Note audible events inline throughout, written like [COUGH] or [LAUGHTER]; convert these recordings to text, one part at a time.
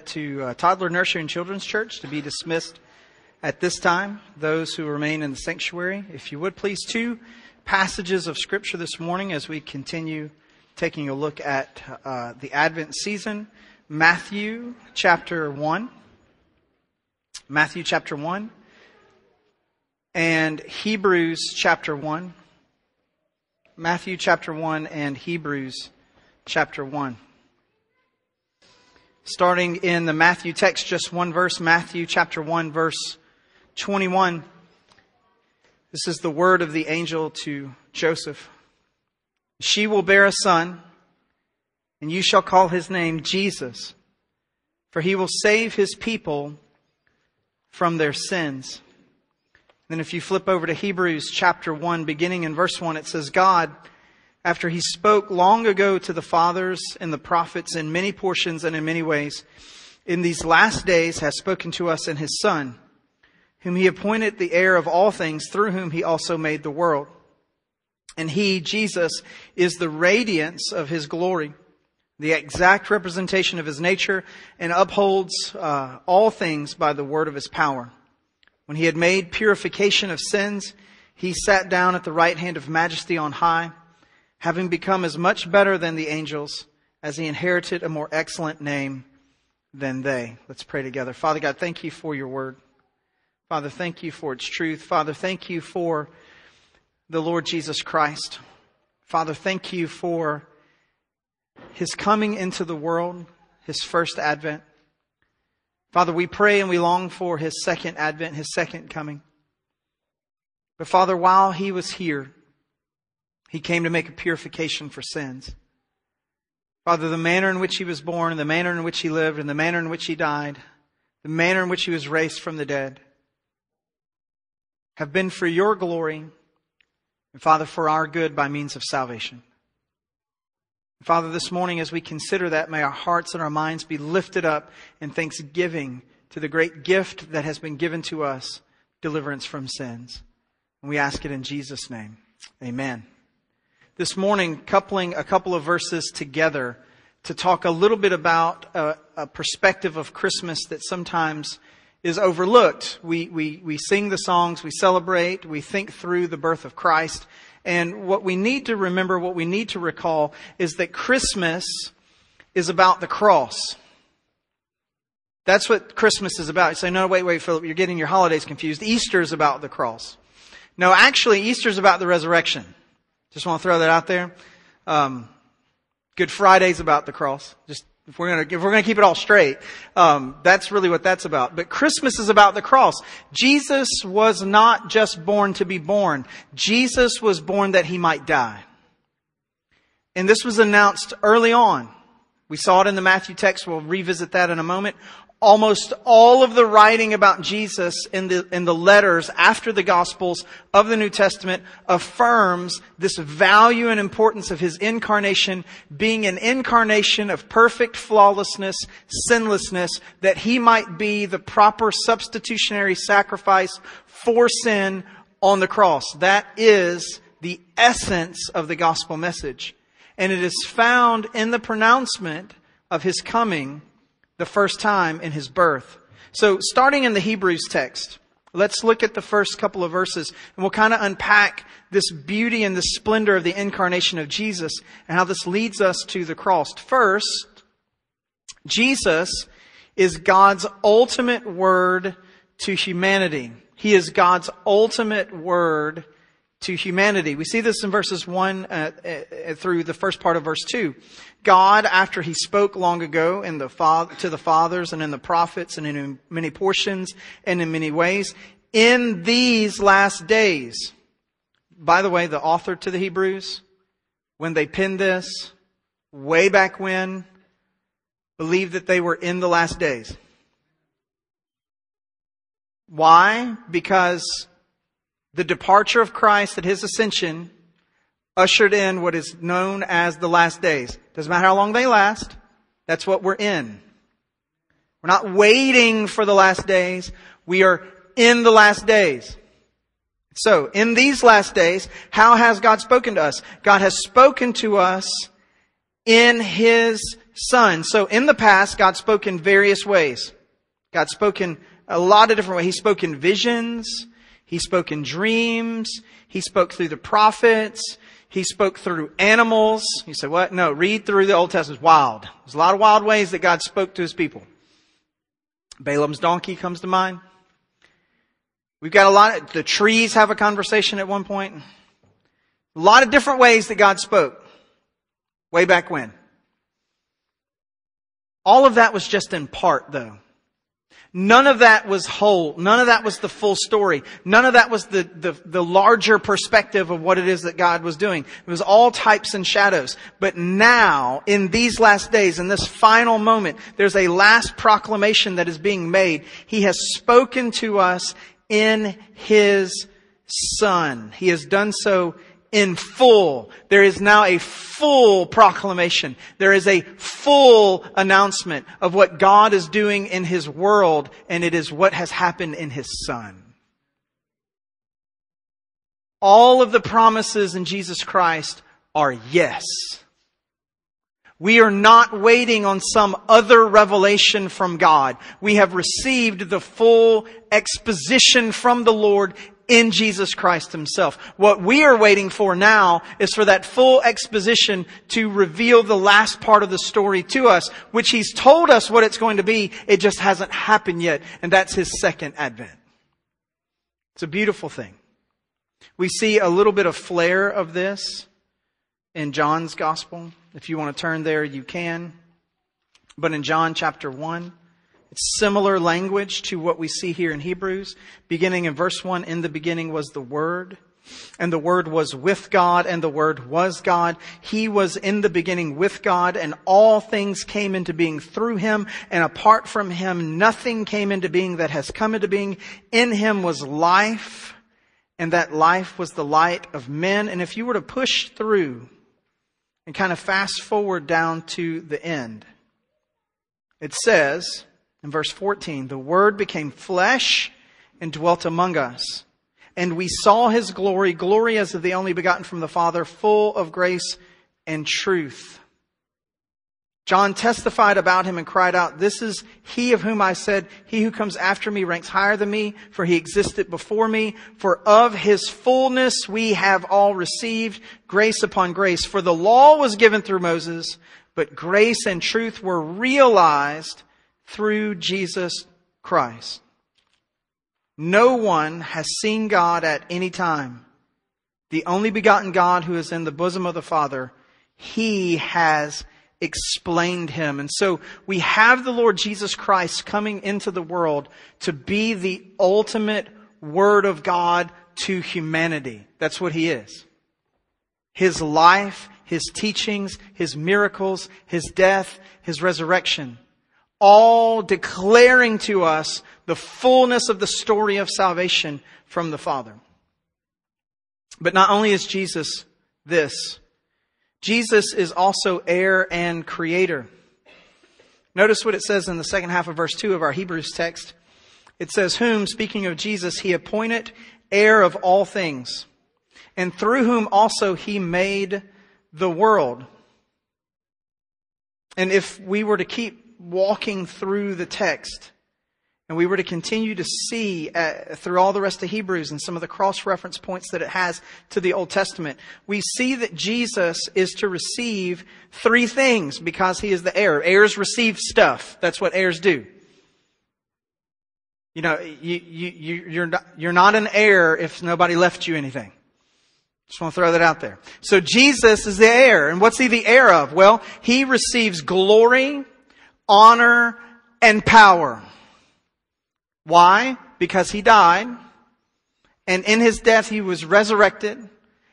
to uh, Toddler Nursery and Children's Church to be dismissed at this time. Those who remain in the sanctuary, if you would please, two passages of Scripture this morning as we continue taking a look at uh, the Advent season. Matthew chapter 1. Matthew chapter 1. And Hebrews chapter 1. Matthew chapter 1 and Hebrews chapter 1 starting in the Matthew text, just one verse, Matthew chapter 1, verse 21. This is the word of the angel to Joseph. She will bear a son, and you shall call his name Jesus, for he will save his people from their sins. Then, if you flip over to Hebrews chapter 1, beginning in verse 1, it says, God, after he spoke long ago to the fathers and the prophets in many portions and in many ways, in these last days has spoken to us in his Son, whom he appointed the heir of all things, through whom he also made the world. And he, Jesus, is the radiance of his glory, the exact representation of his nature, and upholds uh, all things by the word of his power. When he had made purification of sins, he sat down at the right hand of majesty on high having become as much better than the angels as he inherited a more excellent name than they. Let's pray together. Father God, thank you for your word. Father, thank you for its truth. Father, thank you for the Lord Jesus Christ. Father, thank you for his coming into the world, his first advent. Father, we pray and we long for his second advent, his second coming. But Father, while he was here, he came to make a purification for sins. Father, the manner in which he was born, and the manner in which he lived, and the manner in which he died, the manner in which he was raised from the dead, have been for your glory, and Father, for our good by means of salvation. Father, this morning as we consider that, may our hearts and our minds be lifted up in thanksgiving to the great gift that has been given to us, deliverance from sins. And we ask it in Jesus' name. Amen this morning coupling a couple of verses together to talk a little bit about a, a perspective of Christmas that sometimes is overlooked. We, we, we sing the songs, we celebrate, we think through the birth of Christ. And what we need to remember, what we need to recall is that Christmas is about the cross. That's what Christmas is about. You say, no, wait, wait, Philip, you're getting your holidays confused. Easter is about the cross. No, actually, Easter is about the resurrection. Just want to throw that out there. Um, Good Friday's about the cross. Just if we're gonna if we're gonna keep it all straight, um, that's really what that's about. But Christmas is about the cross. Jesus was not just born to be born. Jesus was born that he might die. And this was announced early on. We saw it in the Matthew text. We'll revisit that in a moment almost all of the writing about Jesus in the, in the letters after the Gospels of the New Testament affirms this value and importance of His incarnation being an incarnation of perfect flawlessness, sinlessness, that He might be the proper substitutionary sacrifice for sin on the cross. That is the essence of the gospel message. And it is found in the pronouncement of His coming the first time in his birth. So starting in the Hebrews text, let's look at the first couple of verses and we'll kind of unpack this beauty and the splendor of the incarnation of Jesus and how this leads us to the cross. First, Jesus is God's ultimate word to humanity. He is God's ultimate word to humanity. We see this in verses 1 uh, uh, through the first part of verse 2. God, after he spoke long ago in the father, to the fathers and in the prophets and in many portions and in many ways, in these last days. By the way, the author to the Hebrews, when they penned this, way back when, believed that they were in the last days. Why? Because the departure of Christ at his ascension ushered in what is known as the last days. Doesn't matter how long they last. That's what we're in. We're not waiting for the last days. We are in the last days. So, in these last days, how has God spoken to us? God has spoken to us in His son. So in the past, God spoke in various ways. God spoke in a lot of different ways. He spoke in visions. He spoke in dreams. He spoke through the prophets. He spoke through animals. You said, what? No, read through the Old Testament. It's wild. There's a lot of wild ways that God spoke to his people. Balaam's donkey comes to mind. We've got a lot of, the trees have a conversation at one point. A lot of different ways that God spoke. Way back when. All of that was just in part though. None of that was whole. None of that was the full story. None of that was the, the, the, larger perspective of what it is that God was doing. It was all types and shadows. But now, in these last days, in this final moment, there's a last proclamation that is being made. He has spoken to us in His Son. He has done so in full. There is now a full proclamation. There is a full announcement of what God is doing in His world, and it is what has happened in His Son. All of the promises in Jesus Christ are yes. We are not waiting on some other revelation from God. We have received the full exposition from the Lord in Jesus Christ himself. What we are waiting for now is for that full exposition to reveal the last part of the story to us, which he's told us what it's going to be. It just hasn't happened yet. And that's his second advent. It's a beautiful thing. We see a little bit of flair of this in John's gospel. If you want to turn there, you can. But in John chapter 1, it's similar language to what we see here in Hebrews. Beginning in verse 1, in the beginning was the Word. And the Word was with God, and the Word was God. He was in the beginning with God, and all things came into being through Him, and apart from Him, nothing came into being that has come into being. In Him was life, and that life was the light of men. And if you were to push through and kind of fast forward down to the end, it says, in verse 14, the Word became flesh and dwelt among us. And we saw His glory, glory as of the only begotten from the Father, full of grace and truth. John testified about him and cried out, This is he of whom I said, He who comes after me ranks higher than me, for he existed before me. For of his fullness we have all received grace upon grace. For the law was given through Moses, but grace and truth were realized through Jesus Christ. No one has seen God at any time. The only begotten God who is in the bosom of the Father, He has explained Him. And so we have the Lord Jesus Christ coming into the world to be the ultimate Word of God to humanity. That's what He is. His life, His teachings, His miracles, His death, His resurrection all declaring to us the fullness of the story of salvation from the Father. But not only is Jesus this, Jesus is also heir and creator. Notice what it says in the second half of verse 2 of our Hebrews text. It says, Whom, speaking of Jesus, he appointed heir of all things, and through whom also he made the world. And if we were to keep walking through the text, and we were to continue to see uh, through all the rest of Hebrews and some of the cross reference points that it has to the Old Testament, we see that Jesus is to receive three things because he is the heir. Heirs receive stuff. That's what heirs do. You know, you, you, you're, not, you're not an heir if nobody left you anything. Just want to throw that out there. So Jesus is the heir. And what's he the heir of? Well, he receives glory, honor, and power. Why? Because he died, and in his death he was resurrected,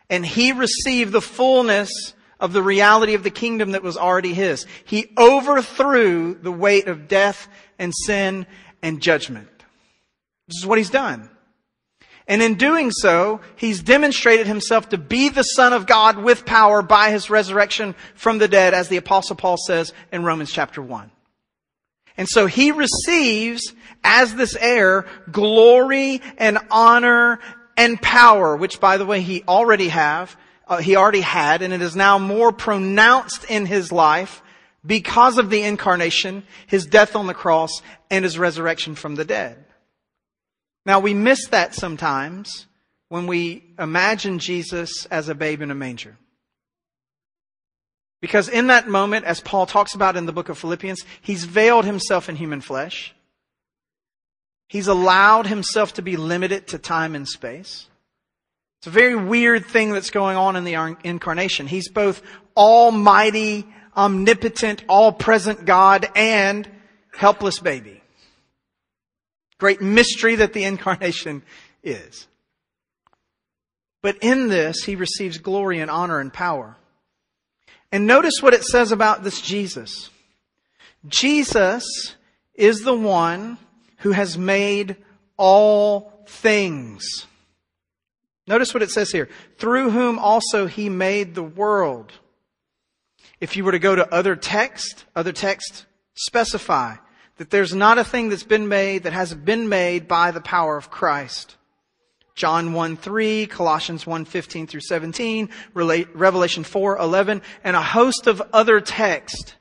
and he received the fullness of the reality of the kingdom that was already his. He overthrew the weight of death and sin and judgment. This is what he's done. And in doing so, he's demonstrated himself to be the Son of God with power by his resurrection from the dead, as the apostle Paul says in Romans chapter 1. And so he receives, as this heir, glory and honor and power, which by the way he already have, uh, he already had, and it is now more pronounced in his life because of the incarnation, his death on the cross, and his resurrection from the dead. Now we miss that sometimes when we imagine Jesus as a babe in a manger. Because in that moment, as Paul talks about in the book of Philippians, he's veiled himself in human flesh. He's allowed himself to be limited to time and space. It's a very weird thing that's going on in the incarnation. He's both almighty, omnipotent, all-present God and helpless baby. Great mystery that the [LAUGHS] incarnation is. But in this, he receives glory and honor and power. And notice what it says about this Jesus. Jesus is the one who has made all things. Notice what it says here. Through whom also he made the world. If you were to go to other text, other text specify that there's not a thing that's been made that hasn't been made by the power of Christ. John 1 3, Colossians 1 15 through 17, Revelation 4 11, and a host of other texts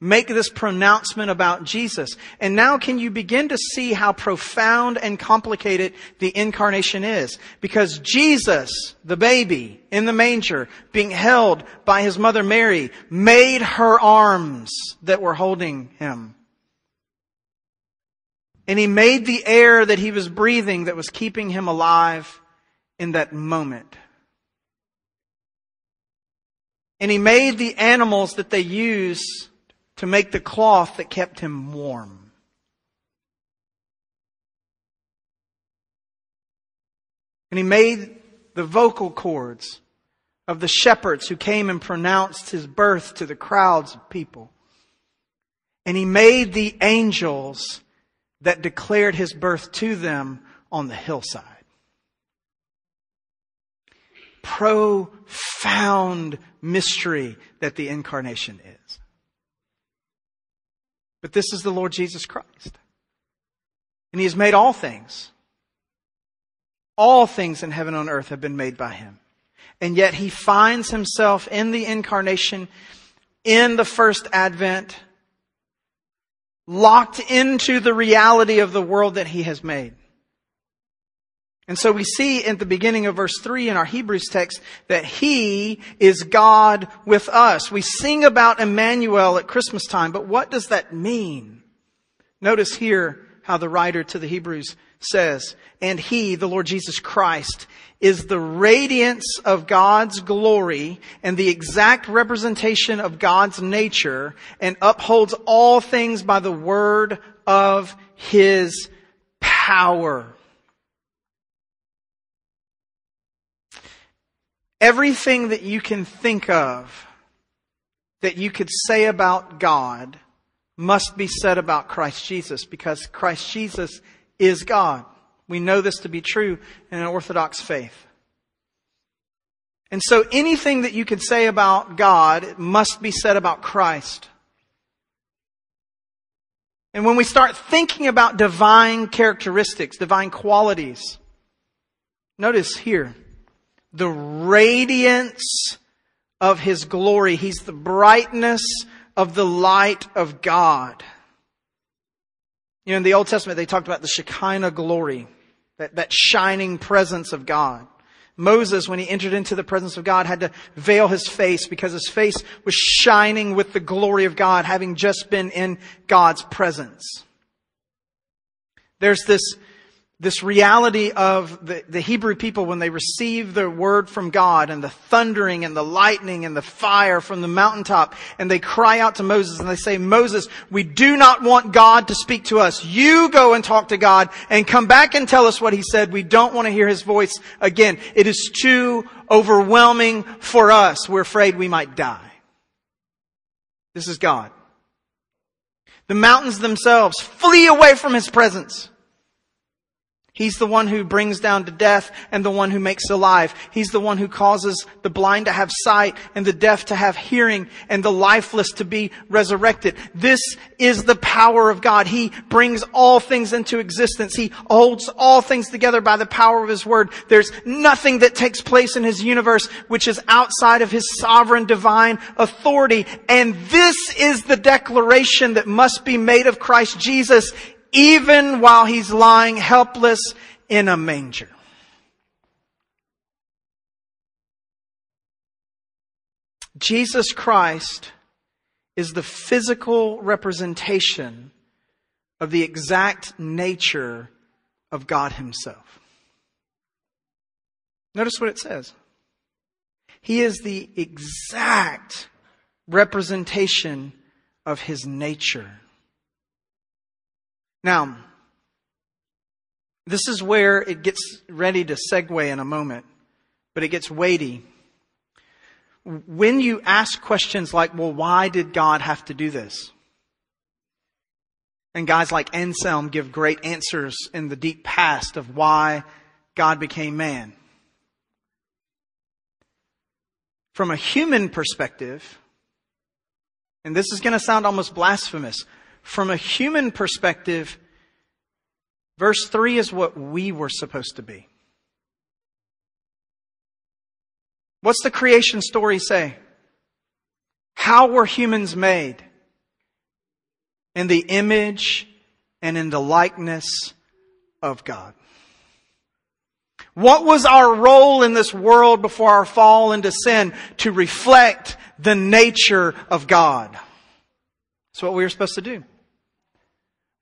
make this pronouncement about Jesus. And now can you begin to see how profound and complicated the incarnation is? Because Jesus, the baby in the manger, being held by his mother Mary, made her arms that were holding him. And he made the air that he was breathing that was keeping him alive in that moment. And he made the animals that they use to make the cloth that kept him warm. And he made the vocal cords of the shepherds who came and pronounced his birth to the crowds of people. And he made the angels that declared his birth to them on the hillside. Profound mystery that the incarnation is. But this is the Lord Jesus Christ. And he has made all things. All things in heaven and earth have been made by him. And yet he finds himself in the incarnation, in the first advent, locked into the reality of the world that he has made. And so we see at the beginning of verse 3 in our Hebrews text that He is God with us. We sing about Emmanuel at Christmas time, but what does that mean? Notice here how the writer to the Hebrews says, and He, the Lord Jesus Christ, is the radiance of God's glory and the exact representation of God's nature and upholds all things by the word of His power. Everything that you can think of that you could say about God must be said about Christ Jesus because Christ Jesus is God. We know this to be true in an Orthodox faith. And so anything that you could say about God must be said about Christ. And when we start thinking about divine characteristics, divine qualities, notice here, the radiance of His glory. He's the brightness of the light of God. You know, in the Old Testament, they talked about the Shekinah glory, that, that shining presence of God. Moses, when he entered into the presence of God, had to veil his face because his face was shining with the glory of God, having just been in God's presence. There's this this reality of the, the Hebrew people when they receive the word from God and the thundering and the lightning and the fire from the mountaintop and they cry out to Moses and they say, Moses, we do not want God to speak to us. You go and talk to God and come back and tell us what he said. We don't want to hear his voice again. It is too overwhelming for us. We're afraid we might die. This is God. The mountains themselves flee away from his presence. He's the one who brings down to death and the one who makes alive. He's the one who causes the blind to have sight and the deaf to have hearing and the lifeless to be resurrected. This is the power of God. He brings all things into existence. He holds all things together by the power of His Word. There's nothing that takes place in His universe which is outside of His sovereign divine authority. And this is the declaration that must be made of Christ Jesus even while he's lying helpless in a manger. Jesus Christ is the physical representation of the exact nature of God Himself. Notice what it says. He is the exact representation of His nature. Now, this is where it gets ready to segue in a moment, but it gets weighty. When you ask questions like, well, why did God have to do this? And guys like Anselm give great answers in the deep past of why God became man. From a human perspective, and this is going to sound almost blasphemous, from a human perspective, verse 3 is what we were supposed to be. What's the creation story say? How were humans made? In the image and in the likeness of God. What was our role in this world before our fall into sin? To reflect the nature of God. That's what we were supposed to do.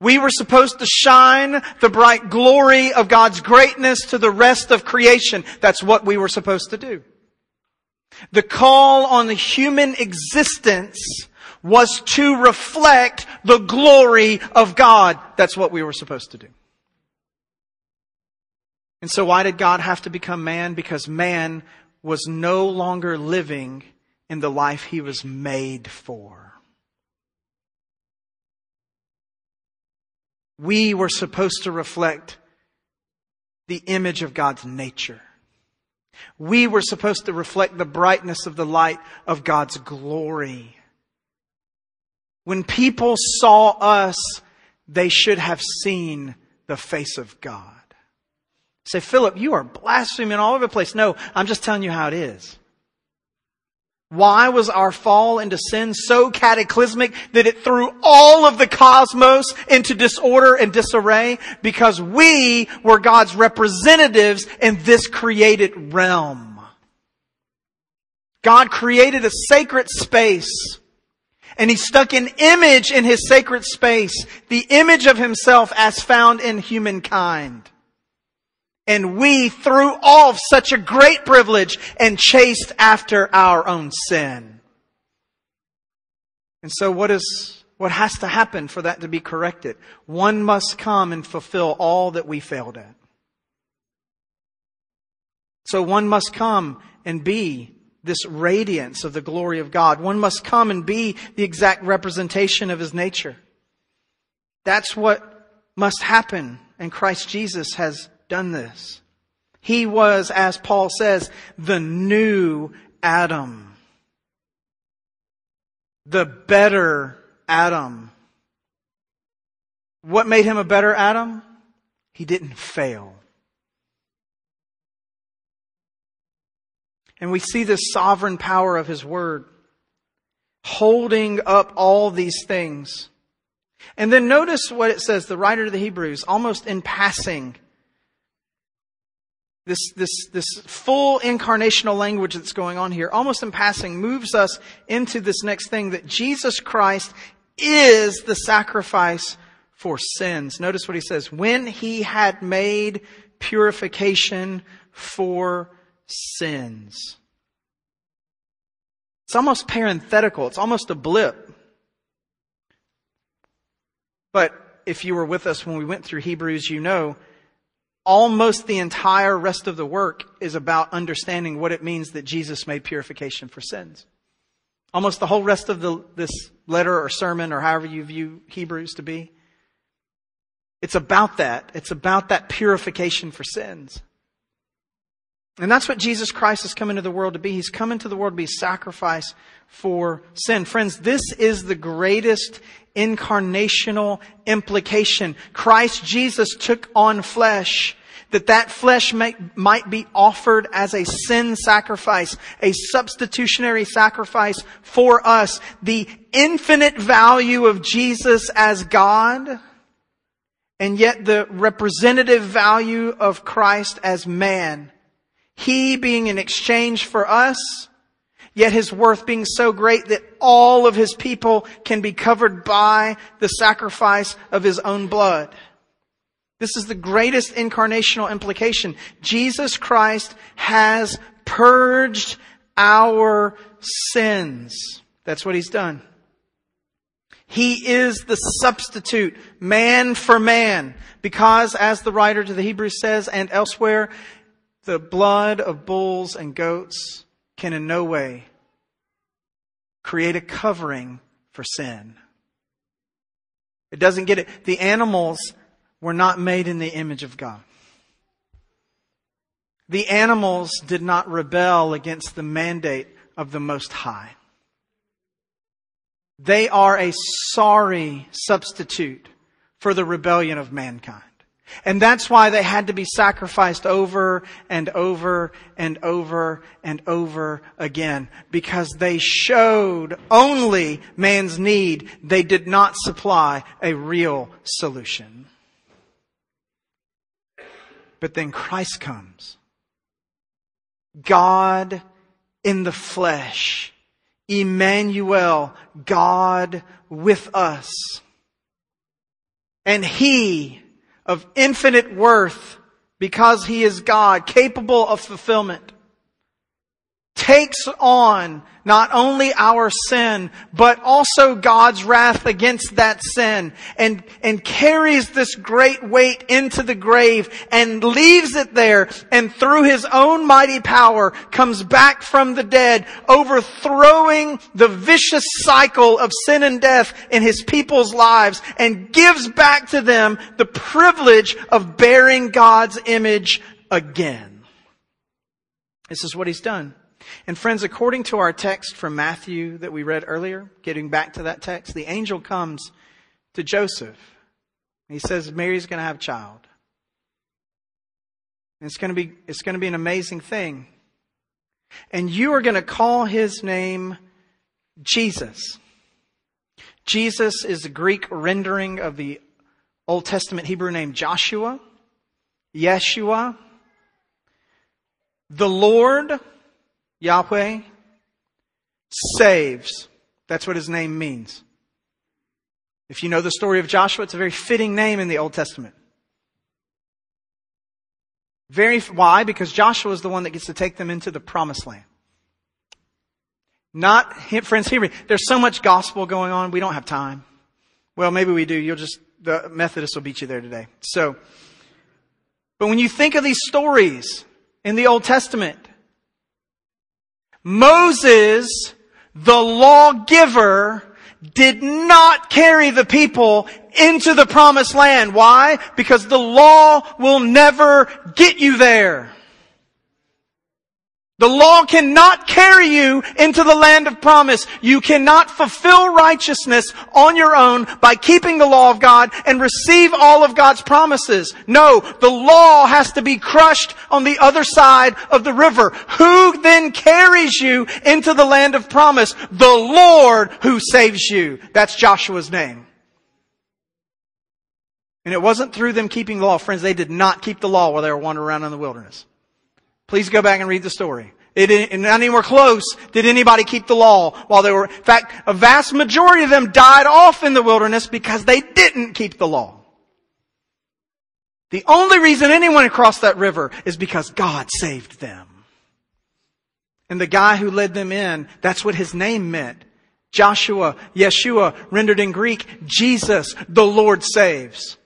We were supposed to shine the bright glory of God's greatness to the rest of creation. That's what we were supposed to do. The call on the human existence was to reflect the glory of God. That's what we were supposed to do. And so why did God have to become man? Because man was no longer living in the life he was made for. We were supposed to reflect the image of God's nature. We were supposed to reflect the brightness of the light of God's glory. When people saw us, they should have seen the face of God. Say, Philip, you are blaspheming all over the place. No, I'm just telling you how it is. Why was our fall into sin so cataclysmic that it threw all of the cosmos into disorder and disarray? Because we were God's representatives in this created realm. God created a sacred space and he stuck an image in his sacred space, the image of himself as found in humankind. And we threw off such a great privilege and chased after our own sin. And so what is, what has to happen for that to be corrected? One must come and fulfill all that we failed at. So one must come and be this radiance of the glory of God. One must come and be the exact representation of His nature. That's what must happen, and Christ Jesus has done this. He was, as Paul says, the new Adam. The better Adam. What made him a better Adam? He didn't fail. And we see this sovereign power of his word holding up all these things. And then notice what it says, the writer of the Hebrews, almost in passing, this, this, this full incarnational language that's going on here, almost in passing, moves us into this next thing that Jesus Christ is the sacrifice for sins. Notice what he says. When he had made purification for sins. It's almost parenthetical. It's almost a blip. But if you were with us when we went through Hebrews, you know almost the entire rest of the work is about understanding what it means that Jesus made purification for sins. Almost the whole rest of the, this letter or sermon or however you view Hebrews to be It's about that. It's about that purification for sins. And that's what Jesus Christ has come into the world to be. He's come into the world to be sacrifice for sin. Friends, this is the greatest incarnational implication. Christ Jesus took on flesh that that flesh may, might be offered as a sin sacrifice, a substitutionary sacrifice for us. The infinite value of Jesus as God, and yet the representative value of Christ as man. He being in exchange for us, yet his worth being so great that all of his people can be covered by the sacrifice of his own blood. This is the greatest incarnational implication. Jesus Christ has purged our sins. That's what he's done. He is the substitute, man for man, because as the writer to the Hebrews says and elsewhere, the blood of bulls and goats can in no way create a covering for sin. It doesn't get it. The animals were not made in the image of God. The animals did not rebel against the mandate of the Most High. They are a sorry substitute for the rebellion of mankind. And that's why they had to be sacrificed over and over and over and over again. Because they showed only man's need. They did not supply a real solution. But then Christ comes. God in the flesh. Emmanuel, God with us. And He, of infinite worth, because He is God, capable of fulfillment, takes on not only our sin, but also God's wrath against that sin and, and carries this great weight into the grave and leaves it there and through his own mighty power comes back from the dead, overthrowing the vicious cycle of sin and death in his people's lives and gives back to them the privilege of bearing God's image again. This is what he's done. And friends, according to our text from Matthew that we read earlier, getting back to that text, the angel comes to Joseph. He says, Mary's going to have a child. And it's going to be, it's going to be an amazing thing. And you are going to call his name Jesus. Jesus is the Greek rendering of the Old Testament Hebrew name Joshua, Yeshua, the Lord, Yahweh saves. That's what his name means. If you know the story of Joshua, it's a very fitting name in the Old Testament. Very, why? Because Joshua is the one that gets to take them into the promised land. Not, friends, hear me. There's so much gospel going on, we don't have time. Well, maybe we do. You'll just, the Methodists will beat you there today. So, but when you think of these stories in the Old Testament, Moses, the lawgiver, did not carry the people into the promised land. Why? Because the law will never get you there. The law cannot carry you into the land of promise. You cannot fulfill righteousness on your own by keeping the law of God and receive all of God's promises. No, the law has to be crushed on the other side of the river. Who then carries you into the land of promise? The Lord who saves you. That's Joshua's name. And it wasn't through them keeping the law. Friends, they did not keep the law while they were wandering around in the wilderness. Please go back and read the story. It, not anywhere close did anybody keep the law while they were, in fact, a vast majority of them died off in the wilderness because they didn't keep the law. The only reason anyone crossed that river is because God saved them. And the guy who led them in, that's what his name meant. Joshua, Yeshua, rendered in Greek, Jesus, the Lord saves.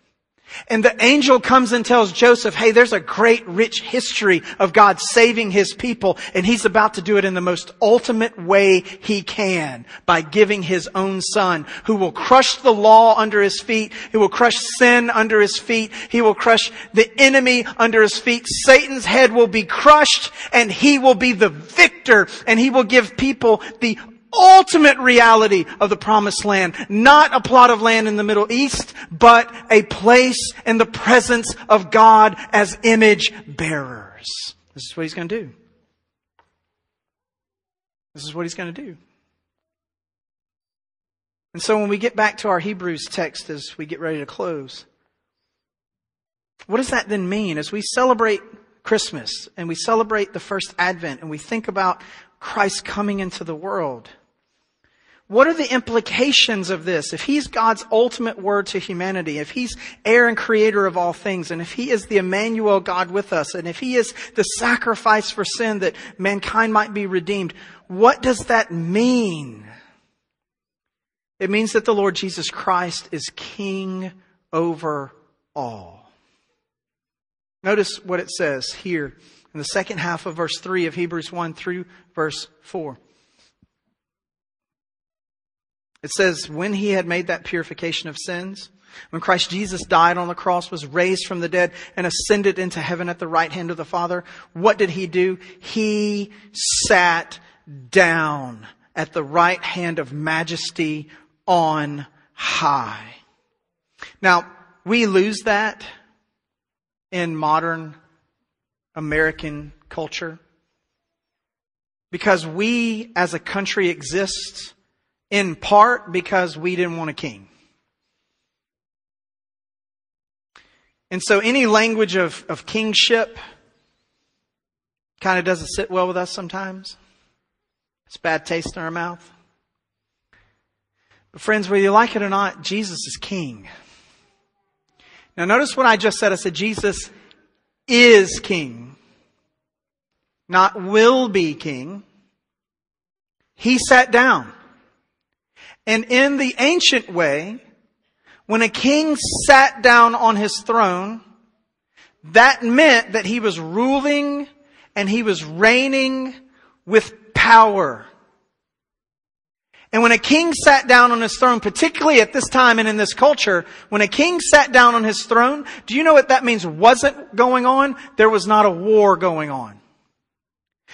And the angel comes and tells Joseph, hey, there's a great rich history of God saving his people, and he's about to do it in the most ultimate way he can by giving his own son, who will crush the law under his feet, he will crush sin under his feet, he will crush the enemy under his feet. Satan's head will be crushed, and he will be the victor, and he will give people the ultimate reality of the promised land. Not a plot of land in the Middle East, but a place in the presence of God as image bearers. This is what he's going to do. This is what he's going to do. And so when we get back to our Hebrews text as we get ready to close, what does that then mean as we celebrate Christmas and we celebrate the first Advent and we think about Christ coming into the world? What are the implications of this? If he's God's ultimate word to humanity, if he's heir and creator of all things, and if he is the Emmanuel God with us, and if he is the sacrifice for sin that mankind might be redeemed, what does that mean? It means that the Lord Jesus Christ is king over all. Notice what it says here in the second half of verse 3 of Hebrews 1 through verse 4. It says, when he had made that purification of sins, when Christ Jesus died on the cross, was raised from the dead, and ascended into heaven at the right hand of the Father, what did he do? He sat down at the right hand of majesty on high. Now, we lose that in modern American culture because we as a country exist in part because we didn't want a king. And so any language of, of kingship kind of doesn't sit well with us sometimes. It's bad taste in our mouth. But friends, whether you like it or not, Jesus is king. Now notice what I just said. I said Jesus is king. Not will be king. He sat down. And in the ancient way, when a king sat down on his throne, that meant that he was ruling and he was reigning with power. And when a king sat down on his throne, particularly at this time and in this culture, when a king sat down on his throne, do you know what that means wasn't going on? There was not a war going on.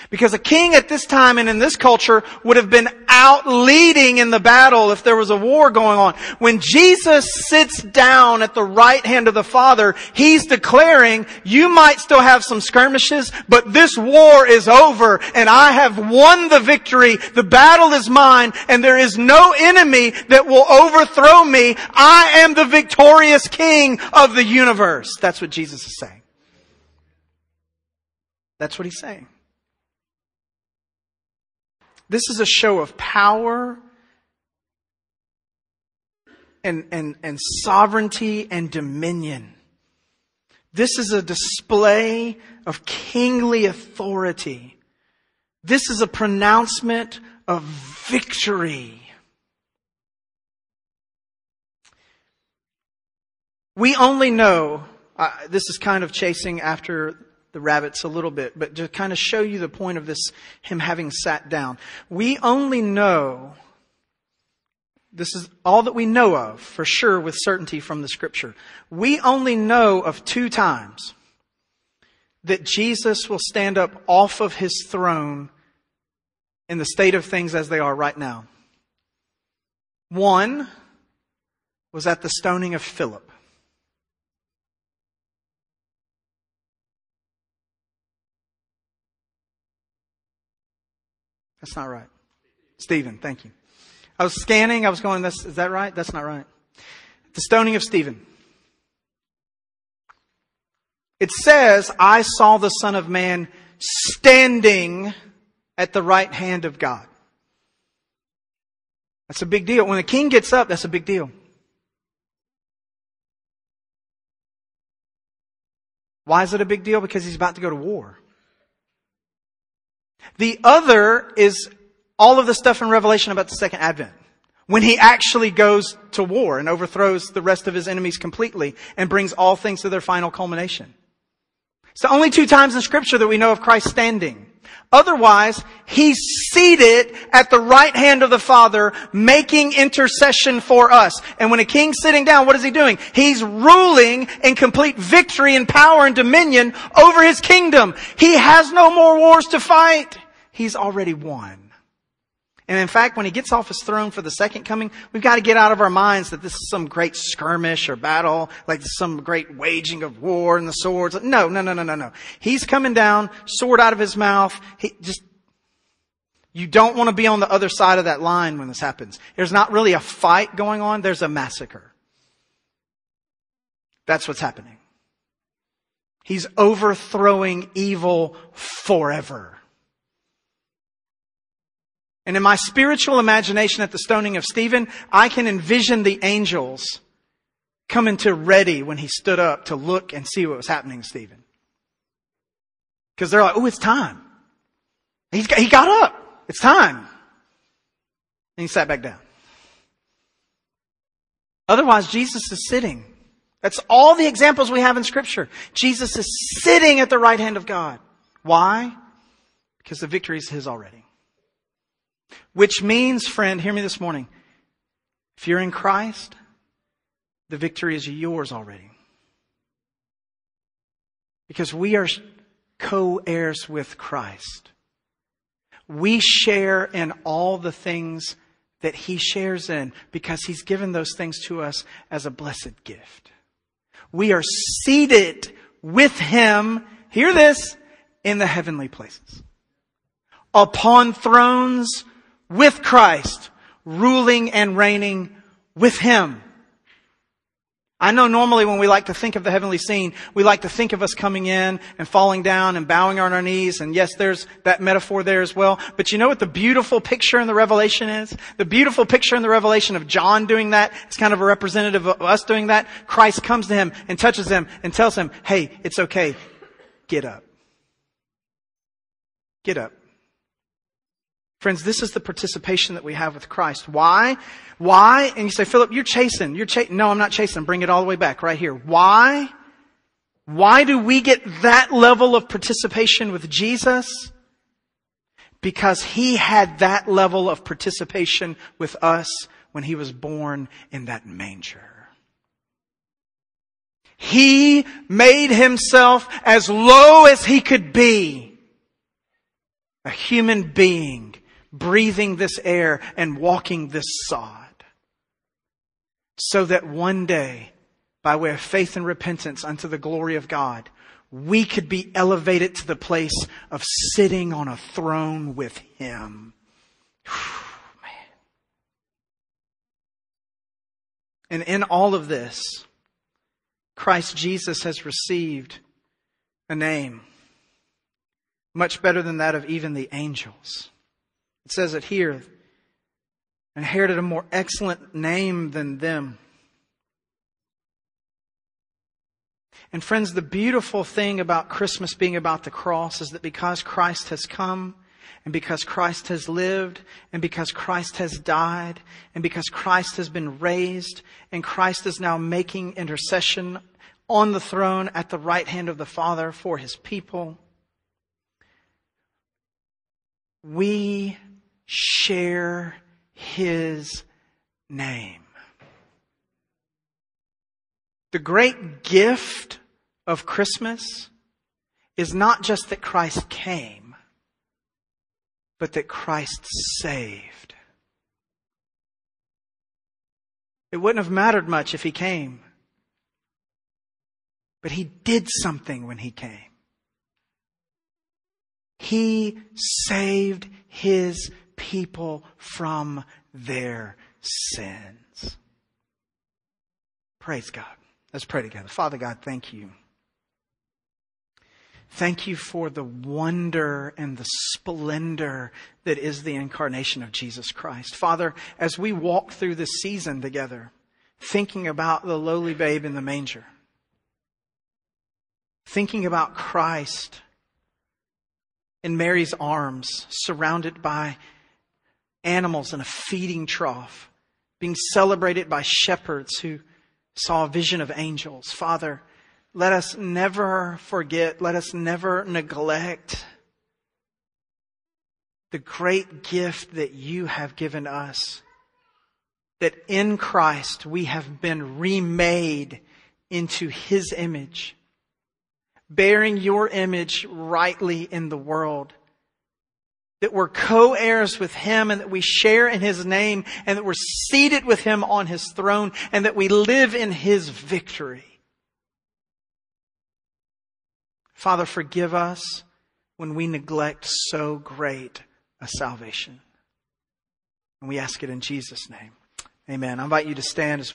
Because a king at this time and in this culture would have been out leading in the battle if there was a war going on. When Jesus sits down at the right hand of the Father, He's declaring, you might still have some skirmishes, but this war is over and I have won the victory. The battle is mine and there is no enemy that will overthrow me. I am the victorious king of the universe. That's what Jesus is saying. That's what He's saying. This is a show of power and, and, and sovereignty and dominion. This is a display of kingly authority. This is a pronouncement of victory. We only know, uh, this is kind of chasing after the rabbits a little bit, but to kind of show you the point of this, him having sat down. We only know, this is all that we know of for sure with certainty from the scripture. We only know of two times that Jesus will stand up off of his throne in the state of things as they are right now. One was at the stoning of Philip. That's not right. Stephen, thank you. I was scanning, I was going, that's, is that right? That's not right. The stoning of Stephen. It says, I saw the Son of Man standing at the right hand of God. That's a big deal. When a king gets up, that's a big deal. Why is it a big deal? Because he's about to go to war. The other is all of the stuff in Revelation about the second advent. when he actually goes to war and overthrows the rest of his enemies completely and brings all things to their final culmination. It's the only two times in scripture that we know of Christ standing. Otherwise, he's seated at the right hand of the Father, making intercession for us. And when a king's sitting down, what is he doing? He's ruling in complete victory and power and dominion over his kingdom. He has no more wars to fight. He's already won. And in fact, when he gets off his throne for the second coming, we've got to get out of our minds that this is some great skirmish or battle, like some great waging of war and the swords. No, no, no, no, no, no. He's coming down, sword out of his mouth. He just, you don't want to be on the other side of that line when this happens. There's not really a fight going on. There's a massacre. That's what's happening. He's overthrowing evil forever. And in my spiritual imagination at the stoning of Stephen, I can envision the angels coming to ready when he stood up to look and see what was happening to Stephen. Because they're like, oh, it's time. He's got, he got up. It's time. And he sat back down. Otherwise, Jesus is sitting. That's all the examples we have in scripture. Jesus is sitting at the right hand of God. Why? Because the victory is his already. Which means, friend, hear me this morning. If you're in Christ, the victory is yours already. Because we are co-heirs with Christ. We share in all the things that He shares in because He's given those things to us as a blessed gift. We are seated with Him, hear this, in the heavenly places. Upon thrones with Christ, ruling and reigning with Him. I know normally when we like to think of the heavenly scene, we like to think of us coming in and falling down and bowing on our knees. And yes, there's that metaphor there as well. But you know what the beautiful picture in the Revelation is? The beautiful picture in the Revelation of John doing that is kind of a representative of us doing that. Christ comes to him and touches him and tells him, hey, it's okay. Get up. Get up. Friends, this is the participation that we have with Christ. Why? Why? And you say, Philip, you're chasing. You're chasing. No, I'm not chasing. Bring it all the way back right here. Why? Why do we get that level of participation with Jesus? Because he had that level of participation with us when he was born in that manger. He made himself as low as he could be. A human being breathing this air and walking this sod. So that one day, by way of faith and repentance unto the glory of God, we could be elevated to the place of sitting on a throne with Him. [SIGHS] And in all of this, Christ Jesus has received a name much better than that of even the angels. It says it here inherited a more excellent name than them. And friends, the beautiful thing about Christmas being about the cross is that because Christ has come, and because Christ has lived, and because Christ has died, and because Christ has been raised, and Christ is now making intercession on the throne at the right hand of the Father for his people, we share his name. The great gift of Christmas is not just that Christ came, but that Christ saved. It wouldn't have mattered much if he came, but he did something when he came. He saved his people from their sins. Praise God. Let's pray together. Father God, thank you. Thank you for the wonder and the splendor that is the incarnation of Jesus Christ. Father, as we walk through this season together, thinking about the lowly babe in the manger, thinking about Christ in Mary's arms, surrounded by animals in a feeding trough, being celebrated by shepherds who saw a vision of angels. Father, let us never forget, let us never neglect the great gift that you have given us. That in Christ we have been remade into His image, bearing your image rightly in the world. That we're co-heirs with Him and that we share in His name and that we're seated with Him on His throne and that we live in His victory. Father, forgive us when we neglect so great a salvation. And we ask it in Jesus' name. Amen. I invite you to stand as